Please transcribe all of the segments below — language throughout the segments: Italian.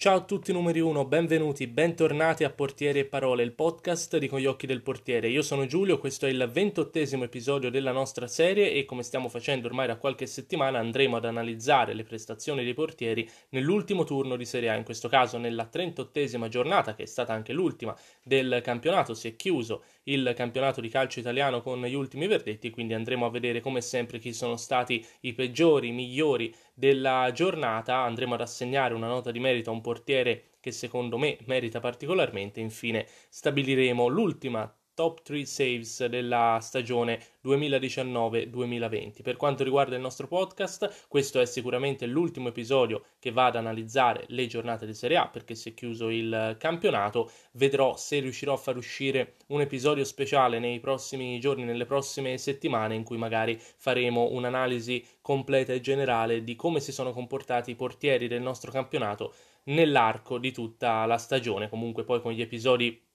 Ciao a tutti numeri 1, benvenuti, bentornati a Portieri e Parole, il podcast di Con gli occhi del portiere. Io sono Giulio, questo è il ventottesimo episodio della nostra serie e come stiamo facendo ormai da qualche settimana andremo ad analizzare le prestazioni dei portieri nell'ultimo turno di Serie A, in questo caso nella 38esima giornata che è stata anche l'ultima del campionato, si è chiuso il campionato di calcio italiano con gli ultimi verdetti, quindi andremo a vedere come sempre chi sono stati i peggiori, i migliori della giornata, andremo ad assegnare una nota di merito a un portiere che secondo me merita particolarmente, infine stabiliremo l'ultima top 3 saves della stagione 2019-2020. Per quanto riguarda il nostro podcast, questo è sicuramente l'ultimo episodio che va ad analizzare le giornate di Serie A perché si è chiuso il campionato. Vedrò se riuscirò a far uscire un episodio speciale nei prossimi giorni, nelle prossime settimane, in cui magari faremo un'analisi completa e generale di come si sono comportati i portieri del nostro campionato nell'arco di tutta la stagione. Comunque poi con gli episodi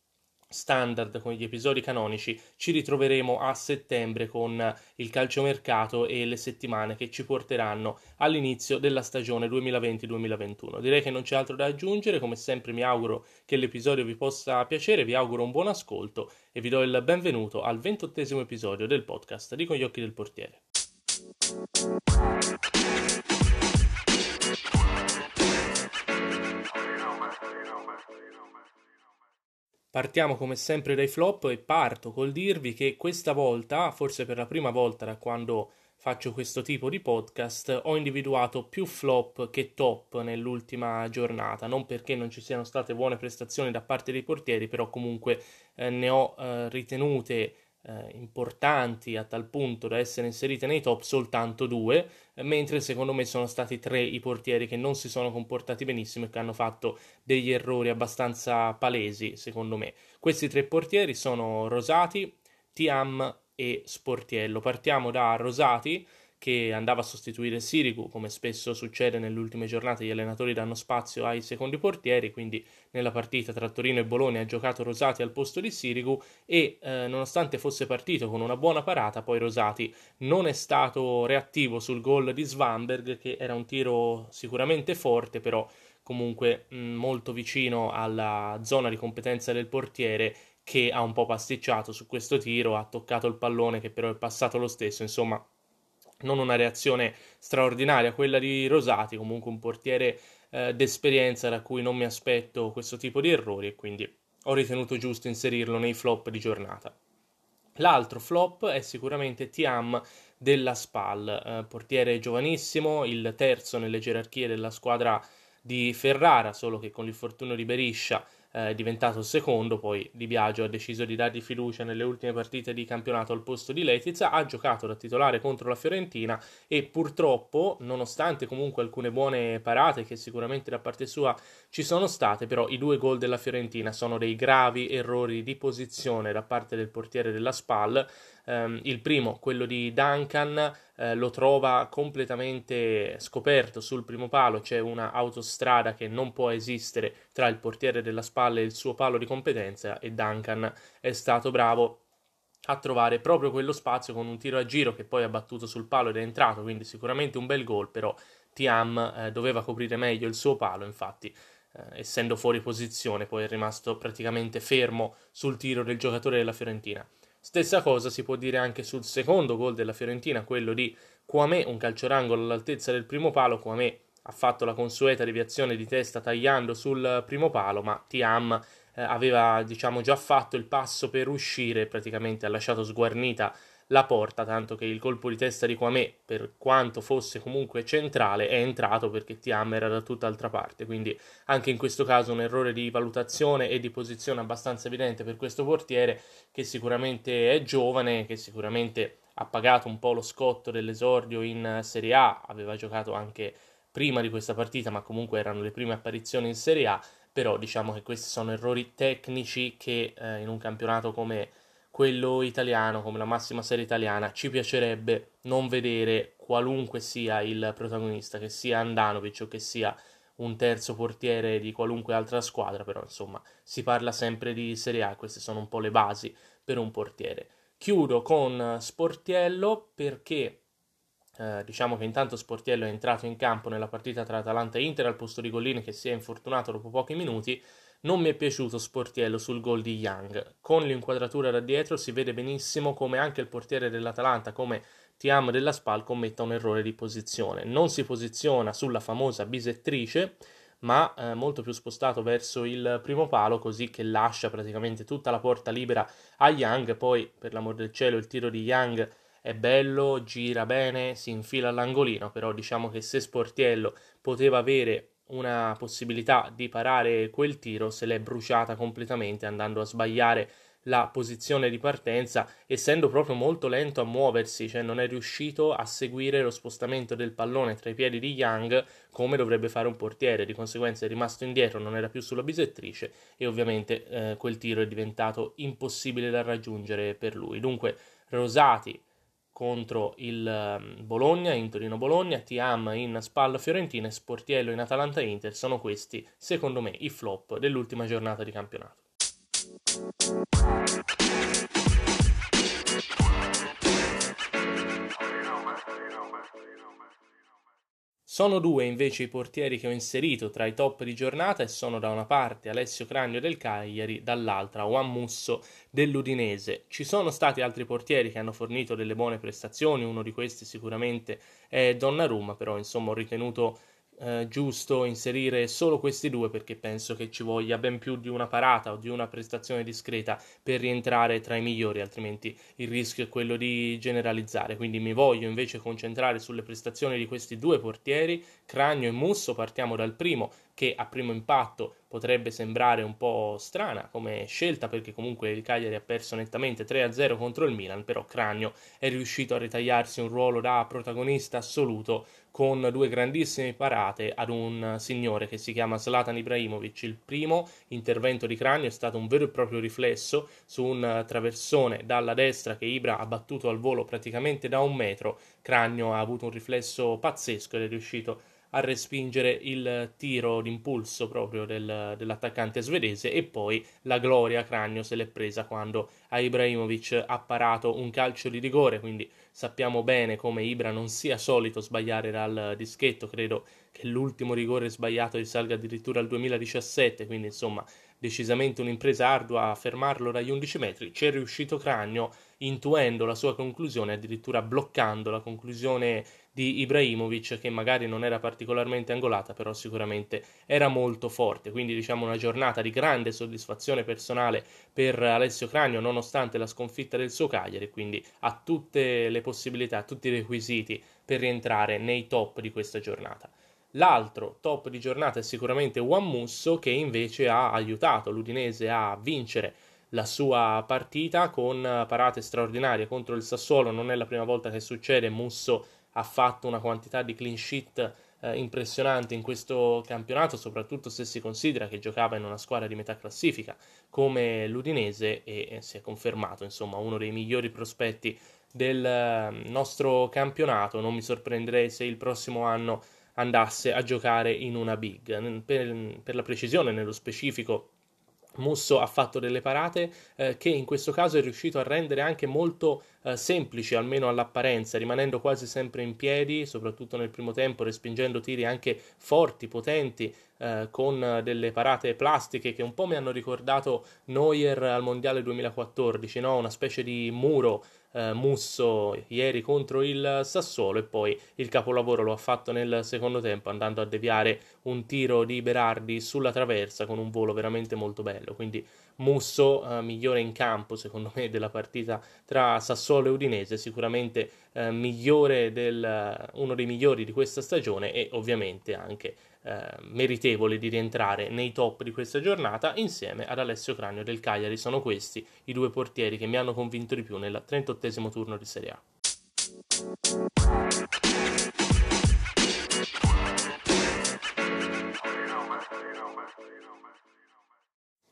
standard con gli episodi canonici ci ritroveremo a settembre con il calciomercato e le settimane che ci porteranno all'inizio della stagione 2020-2021. Direi che non c'è altro da aggiungere, come sempre mi auguro che l'episodio vi possa piacere, vi auguro un buon ascolto e vi do il benvenuto al ventottesimo episodio del podcast di Con gli occhi del portiere. Partiamo come sempre dai flop e parto col dirvi che questa volta, forse per la prima volta da quando faccio questo tipo di podcast, ho individuato più flop che top nell'ultima giornata, non perché non ci siano state buone prestazioni da parte dei portieri, però comunque eh, ne ho eh, ritenute eh, importanti a tal punto da essere inserite nei top soltanto due, mentre secondo me sono stati tre i portieri che non si sono comportati benissimo e che hanno fatto degli errori abbastanza palesi, secondo me. Questi tre portieri sono Rosati, Tiam e Sportiello. Partiamo da Rosati che andava a sostituire Sirigu, come spesso succede nelle ultime giornate, gli allenatori danno spazio ai secondi portieri, quindi nella partita tra Torino e Bologna ha giocato Rosati al posto di Sirigu e eh, nonostante fosse partito con una buona parata, poi Rosati non è stato reattivo sul gol di Svanberg, che era un tiro sicuramente forte, però comunque mh, molto vicino alla zona di competenza del portiere che ha un po' pasticciato su questo tiro, ha toccato il pallone che però è passato lo stesso, insomma non una reazione straordinaria quella di Rosati, comunque un portiere eh, d'esperienza da cui non mi aspetto questo tipo di errori e quindi ho ritenuto giusto inserirlo nei flop di giornata. L'altro flop è sicuramente Tiam della Spal, eh, portiere giovanissimo, il terzo nelle gerarchie della squadra di Ferrara, solo che con l'infortunio di Beriscia è diventato secondo, poi Di Biagio ha deciso di dargli fiducia nelle ultime partite di campionato al posto di Letizia, ha giocato da titolare contro la Fiorentina e purtroppo, nonostante comunque alcune buone parate che sicuramente da parte sua ci sono state, però i due gol della Fiorentina sono dei gravi errori di posizione da parte del portiere della SPAL. Um, il primo, quello di Duncan, eh, lo trova completamente scoperto sul primo palo, c'è una autostrada che non può esistere tra il portiere della spalla e il suo palo di competenza e Duncan è stato bravo a trovare proprio quello spazio con un tiro a giro che poi ha battuto sul palo ed è entrato, quindi sicuramente un bel gol, però Tiam eh, doveva coprire meglio il suo palo, infatti eh, essendo fuori posizione poi è rimasto praticamente fermo sul tiro del giocatore della Fiorentina. Stessa cosa si può dire anche sul secondo gol della Fiorentina, quello di Kwame, un calciorangolo all'altezza del primo palo. Kwame ha fatto la consueta deviazione di testa tagliando sul primo palo, ma Tiam eh, aveva diciamo già fatto il passo per uscire, praticamente ha lasciato sguarnita la porta, tanto che il colpo di testa di Kwame, per quanto fosse comunque centrale, è entrato perché Tiam era da tutt'altra parte. Quindi anche in questo caso un errore di valutazione e di posizione abbastanza evidente per questo portiere che sicuramente è giovane, che sicuramente ha pagato un po' lo scotto dell'esordio in Serie A, aveva giocato anche prima di questa partita, ma comunque erano le prime apparizioni in Serie A, però diciamo che questi sono errori tecnici che eh, in un campionato come quello italiano, come la massima serie italiana, ci piacerebbe non vedere qualunque sia il protagonista, che sia Andanovic o che sia un terzo portiere di qualunque altra squadra, però insomma si parla sempre di Serie A, queste sono un po' le basi per un portiere. Chiudo con Sportiello perché eh, diciamo che intanto Sportiello è entrato in campo nella partita tra Atalanta e Inter al posto di Gollini che si è infortunato dopo pochi minuti. Non mi è piaciuto Sportiello sul gol di Young. Con l'inquadratura da dietro si vede benissimo come anche il portiere dell'Atalanta, come Tiam della Spal, commetta un errore di posizione. Non si posiziona sulla famosa bisettrice, ma eh, molto più spostato verso il primo palo, così che lascia praticamente tutta la porta libera a Young. Poi, per l'amor del cielo, il tiro di Young è bello, gira bene, si infila all'angolino, però diciamo che se Sportiello poteva avere una possibilità di parare quel tiro, se l'è bruciata completamente andando a sbagliare la posizione di partenza, essendo proprio molto lento a muoversi, cioè non è riuscito a seguire lo spostamento del pallone tra i piedi di Young come dovrebbe fare un portiere, di conseguenza è rimasto indietro, non era più sulla bisettrice e ovviamente eh, quel tiro è diventato impossibile da raggiungere per lui. Dunque Rosati contro il ehm, Bologna, in Torino-Bologna, Tiam in Spalla Fiorentina e Sportiello in Atalanta-Inter sono questi, secondo me, i flop dell'ultima giornata di campionato. Sono due invece i portieri che ho inserito tra i top di giornata e sono da una parte Alessio Cragno del Cagliari, dall'altra Juan Musso dell'Udinese. Ci sono stati altri portieri che hanno fornito delle buone prestazioni, uno di questi sicuramente è Donnarumma, però insomma ho ritenuto eh, giusto inserire solo questi due perché penso che ci voglia ben più di una parata o di una prestazione discreta per rientrare tra i migliori, altrimenti il rischio è quello di generalizzare. Quindi mi voglio invece concentrare sulle prestazioni di questi due portieri, Cragno e Musso. Partiamo dal primo che a primo impatto potrebbe sembrare un po' strana come scelta perché comunque il Cagliari ha perso nettamente 3-0 contro il Milan, però Cragno è riuscito a ritagliarsi un ruolo da protagonista assoluto con due grandissime parate ad un signore che si chiama Zlatan Ibrahimovic. Il primo intervento di Cragno è stato un vero e proprio riflesso su un traversone dalla destra che Ibra ha battuto al volo praticamente da un metro. Cragno ha avuto un riflesso pazzesco ed è riuscito a a respingere il tiro d'impulso proprio del, dell'attaccante svedese e poi la gloria Cragno se l'è presa quando a Ibrahimovic ha parato un calcio di rigore, quindi sappiamo bene come Ibra non sia solito sbagliare dal dischetto, credo che l'ultimo rigore sbagliato risalga addirittura al 2017, quindi insomma decisamente un'impresa ardua a fermarlo dagli 11 metri, ci è riuscito Cragno intuendo la sua conclusione, addirittura bloccando la conclusione di Ibrahimovic che magari non era particolarmente angolata, però sicuramente era molto forte. Quindi diciamo una giornata di grande soddisfazione personale per Alessio Cragno nonostante la sconfitta del suo Cagliari, quindi ha tutte le possibilità, tutti i requisiti per rientrare nei top di questa giornata. L'altro top di giornata è sicuramente Juan Musso che invece ha aiutato l'Udinese a vincere la sua partita con parate straordinarie contro il Sassuolo. Non è la prima volta che succede. Musso ha fatto una quantità di clean sheet eh, impressionante in questo campionato, soprattutto se si considera che giocava in una squadra di metà classifica come l'Udinese e, e si è confermato insomma uno dei migliori prospetti del eh, nostro campionato. Non mi sorprenderei se il prossimo anno andasse a giocare in una big. Per, per la precisione, nello specifico, Musso ha fatto delle parate eh, che in questo caso è riuscito a rendere anche molto eh, semplici, almeno all'apparenza, rimanendo quasi sempre in piedi, soprattutto nel primo tempo, respingendo tiri anche forti, potenti, eh, con delle parate plastiche che un po' mi hanno ricordato Neuer al Mondiale 2014, no? una specie di muro eh, Musso ieri contro il Sassuolo e poi il capolavoro lo ha fatto nel secondo tempo andando a deviare un tiro di Berardi sulla traversa con un volo veramente molto bello. Quindi Musso eh, migliore in campo secondo me della partita tra Sassuolo e Udinese, sicuramente eh, migliore del, uno dei migliori di questa stagione e ovviamente anche eh, meritevole di rientrare nei top di questa giornata insieme ad Alessio Cranio del Cagliari. Sono questi i due portieri che mi hanno convinto di più nel 38 turno di Serie A.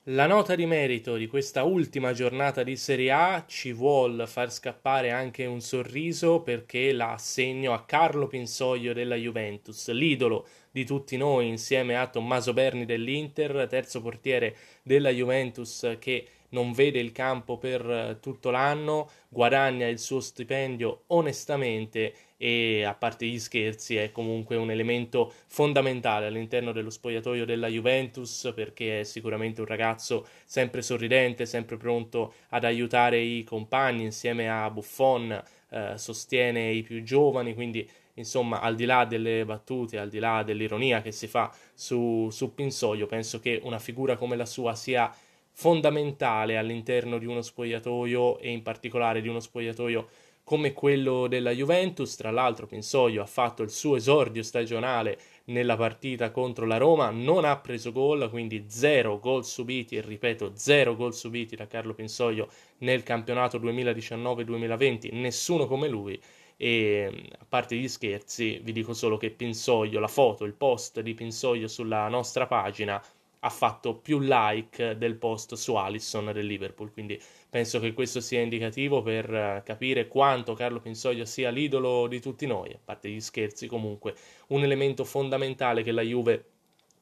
La nota di merito di questa ultima giornata di Serie A ci vuol far scappare anche un sorriso perché la assegno a Carlo Pinsoglio della Juventus, l'idolo di tutti noi insieme a Tommaso Berni dell'Inter, terzo portiere della Juventus che non vede il campo per eh, tutto l'anno, guadagna il suo stipendio onestamente e a parte gli scherzi è comunque un elemento fondamentale all'interno dello spogliatoio della Juventus perché è sicuramente un ragazzo sempre sorridente, sempre pronto ad aiutare i compagni insieme a Buffon, eh, sostiene i più giovani, quindi insomma, al di là delle battute, al di là dell'ironia che si fa su, su Pinsoglio, penso che una figura come la sua sia fondamentale all'interno di uno spogliatoio e in particolare di uno spogliatoio come quello della Juventus. Tra l'altro, Pinsoglio ha fatto il suo esordio stagionale nella partita contro la Roma, non ha preso gol, quindi zero gol subiti, e ripeto, zero gol subiti da Carlo Pinsoglio nel campionato 2019-2020, nessuno come lui e a parte gli scherzi vi dico solo che Pinsoglio, la foto, il post di Pinsoglio sulla nostra pagina ha fatto più like del post su Alisson del Liverpool, quindi penso che questo sia indicativo per eh, capire quanto Carlo Pinsoglio sia l'idolo di tutti noi, a parte gli scherzi comunque, un elemento fondamentale che la Juve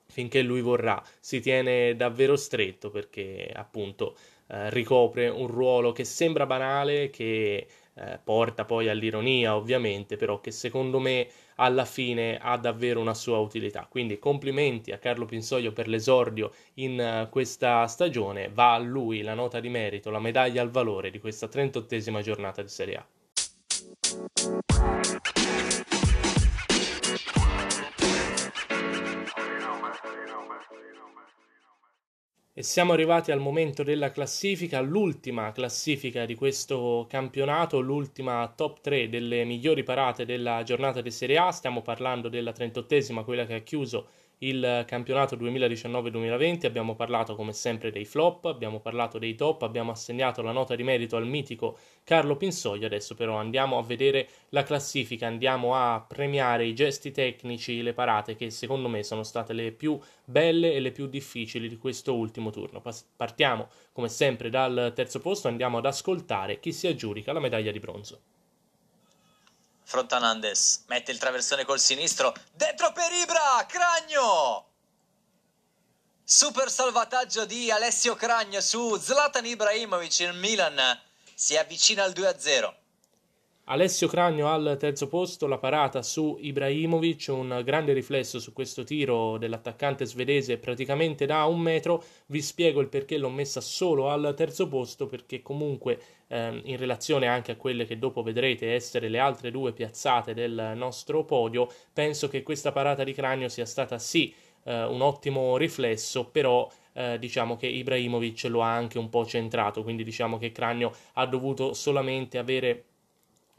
finché lui vorrà si tiene davvero stretto perché appunto eh, ricopre un ruolo che sembra banale, che eh, porta poi all'ironia ovviamente, però che secondo me alla fine ha davvero una sua utilità. Quindi complimenti a Carlo Pinsoglio per l'esordio in uh, questa stagione, va a lui la nota di merito, la medaglia al valore di questa 38esima giornata di Serie A. E siamo arrivati al momento della classifica, l'ultima classifica di questo campionato, l'ultima top 3 delle migliori parate della giornata di Serie A. Stiamo parlando della 38esima, quella che ha chiuso il campionato 2019-2020, abbiamo parlato come sempre dei flop, abbiamo parlato dei top, abbiamo assegnato la nota di merito al mitico Carlo Pinsoglio, adesso però andiamo a vedere la classifica, andiamo a premiare i gesti tecnici, le parate che secondo me sono state le più belle e le più difficili di questo ultimo turno. Partiamo come sempre dal terzo posto, andiamo ad ascoltare chi si aggiudica la medaglia di bronzo. Frontanandes mette il traversone col sinistro, dentro per Ibra, Cragno! Super salvataggio di Alessio Cragno su Zlatan Ibrahimovic, il Milan si avvicina al 2-0. Alessio Cragno al terzo posto, la parata su Ibrahimovic, un grande riflesso su questo tiro dell'attaccante svedese praticamente da un metro. Vi spiego il perché l'ho messa solo al terzo posto, perché comunque ehm, in relazione anche a quelle che dopo vedrete essere le altre due piazzate del nostro podio, penso che questa parata di Cragno sia stata sì eh, un ottimo riflesso, però eh, diciamo che Ibrahimovic lo ha anche un po' centrato, quindi diciamo che Cragno ha dovuto solamente avere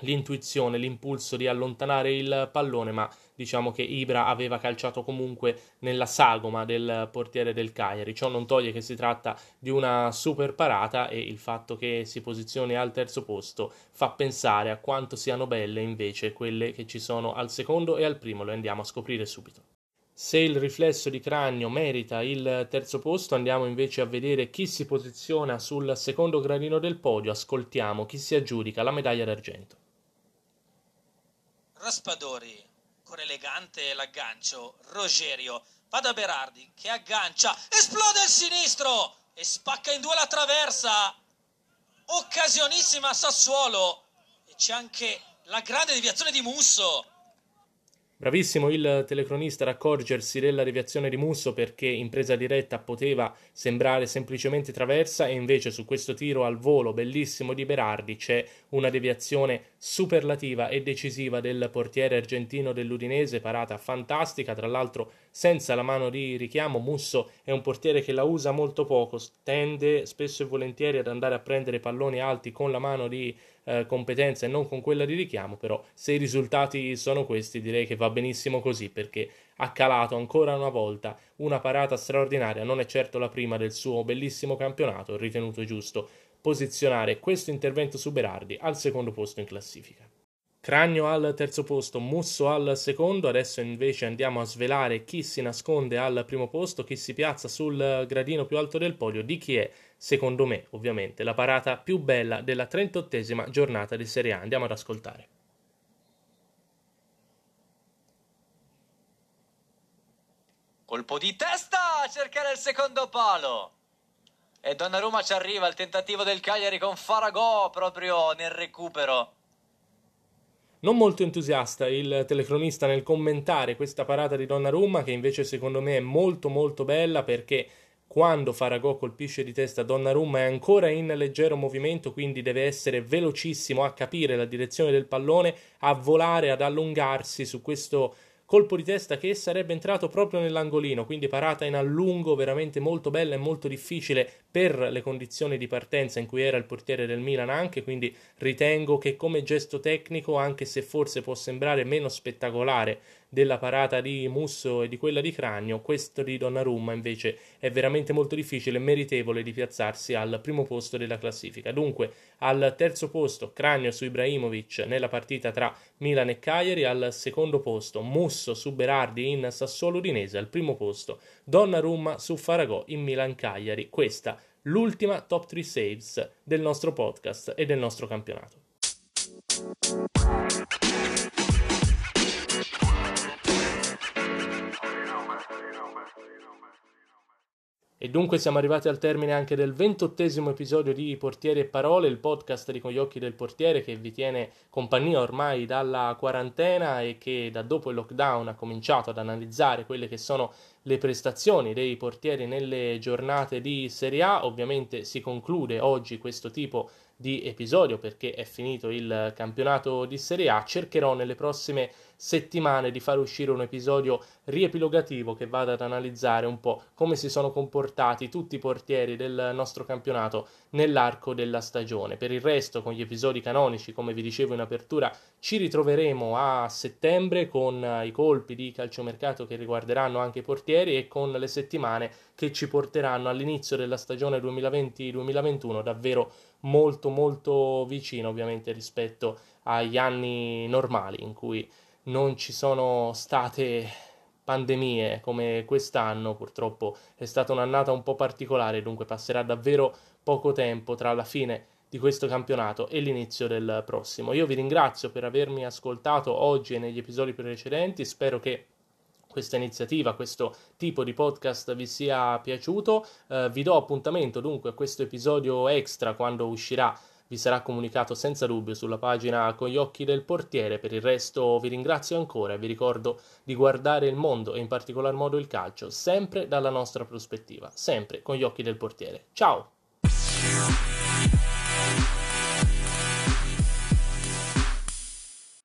l'intuizione, l'impulso di allontanare il pallone, ma diciamo che Ibra aveva calciato comunque nella sagoma del portiere del Cagliari. Ciò non toglie che si tratta di una super parata e il fatto che si posizioni al terzo posto fa pensare a quanto siano belle invece quelle che ci sono al secondo e al primo, lo andiamo a scoprire subito. Se il riflesso di Cranio merita il terzo posto, andiamo invece a vedere chi si posiziona sul secondo gradino del podio, ascoltiamo chi si aggiudica la medaglia d'argento. Raspadori con elegante l'aggancio, Rogerio va da Berardi che aggancia, esplode il sinistro e spacca in due la traversa. Occasionissima Sassuolo e c'è anche la grande deviazione di Musso Bravissimo il telecronista ad accorgersi della deviazione di Musso perché in presa diretta poteva sembrare semplicemente traversa e invece su questo tiro al volo bellissimo di Berardi c'è una deviazione superlativa e decisiva del portiere argentino dell'Udinese, parata fantastica, tra l'altro senza la mano di richiamo. Musso è un portiere che la usa molto poco, tende spesso e volentieri ad andare a prendere palloni alti con la mano di eh, competenza e non con quella di richiamo, però se i risultati sono questi direi che va benissimo così perché ha calato ancora una volta una parata straordinaria, non è certo la prima del suo bellissimo campionato, ritenuto giusto posizionare questo intervento su Berardi al secondo posto in classifica. Cragno al terzo posto, Musso al secondo, adesso invece andiamo a svelare chi si nasconde al primo posto, chi si piazza sul gradino più alto del podio, di chi è, secondo me ovviamente, la parata più bella della 38esima giornata di Serie A. Andiamo ad ascoltare. Colpo di testa a cercare il secondo palo. E Donnarumma ci arriva il tentativo del Cagliari con Faragò proprio nel recupero. Non molto entusiasta il telecronista nel commentare questa parata di Donnarumma, che invece secondo me è molto molto bella perché quando Faragò colpisce di testa Donnarumma è ancora in leggero movimento, quindi deve essere velocissimo a capire la direzione del pallone, a volare, ad allungarsi su questo colpo di testa che sarebbe entrato proprio nell'angolino, quindi parata in allungo veramente molto bella e molto difficile per le condizioni di partenza in cui era il portiere del Milan anche, quindi ritengo che come gesto tecnico, anche se forse può sembrare meno spettacolare della parata di Musso e di quella di Cragno, questo di Donnarumma invece è veramente molto difficile e meritevole di piazzarsi al primo posto della classifica. Dunque, al terzo posto Cragno su Ibrahimovic nella partita tra Milan e Cagliari, al secondo posto Musso su Berardi in Sassuolo Udinese, al primo posto Donnarumma su Faragò in Milan Cagliari. Questa l'ultima top 3 saves del nostro podcast e del nostro campionato. E dunque siamo arrivati al termine anche del ventottesimo episodio di Portieri e Parole, il podcast di Con gli occhi del portiere che vi tiene compagnia ormai dalla quarantena e che da dopo il lockdown ha cominciato ad analizzare quelle che sono le prestazioni dei portieri nelle giornate di Serie A. Ovviamente si conclude oggi questo tipo di episodio perché è finito il campionato di Serie A. Cercherò nelle prossime settimane di far uscire un episodio riepilogativo che vada ad analizzare un po' come si sono comportati tutti i portieri del nostro campionato nell'arco della stagione. Per il resto, con gli episodi canonici, come vi dicevo in apertura, ci ritroveremo a settembre con i colpi di calciomercato che riguarderanno anche i portieri e con le settimane che ci porteranno all'inizio della stagione 2020-2021 davvero molto molto vicino ovviamente rispetto agli anni normali in cui non ci sono state pandemie come quest'anno, purtroppo è stata un'annata un po' particolare, dunque passerà davvero poco tempo tra la fine di questo campionato e l'inizio del prossimo. Io vi ringrazio per avermi ascoltato oggi e negli episodi precedenti, spero che questa iniziativa, questo tipo di podcast vi sia piaciuto. Eh, vi do appuntamento dunque a questo episodio extra quando uscirà vi sarà comunicato senza dubbio sulla pagina con gli occhi del portiere. Per il resto vi ringrazio ancora e vi ricordo di guardare il mondo e in particolar modo il calcio sempre dalla nostra prospettiva, sempre con gli occhi del portiere. Ciao!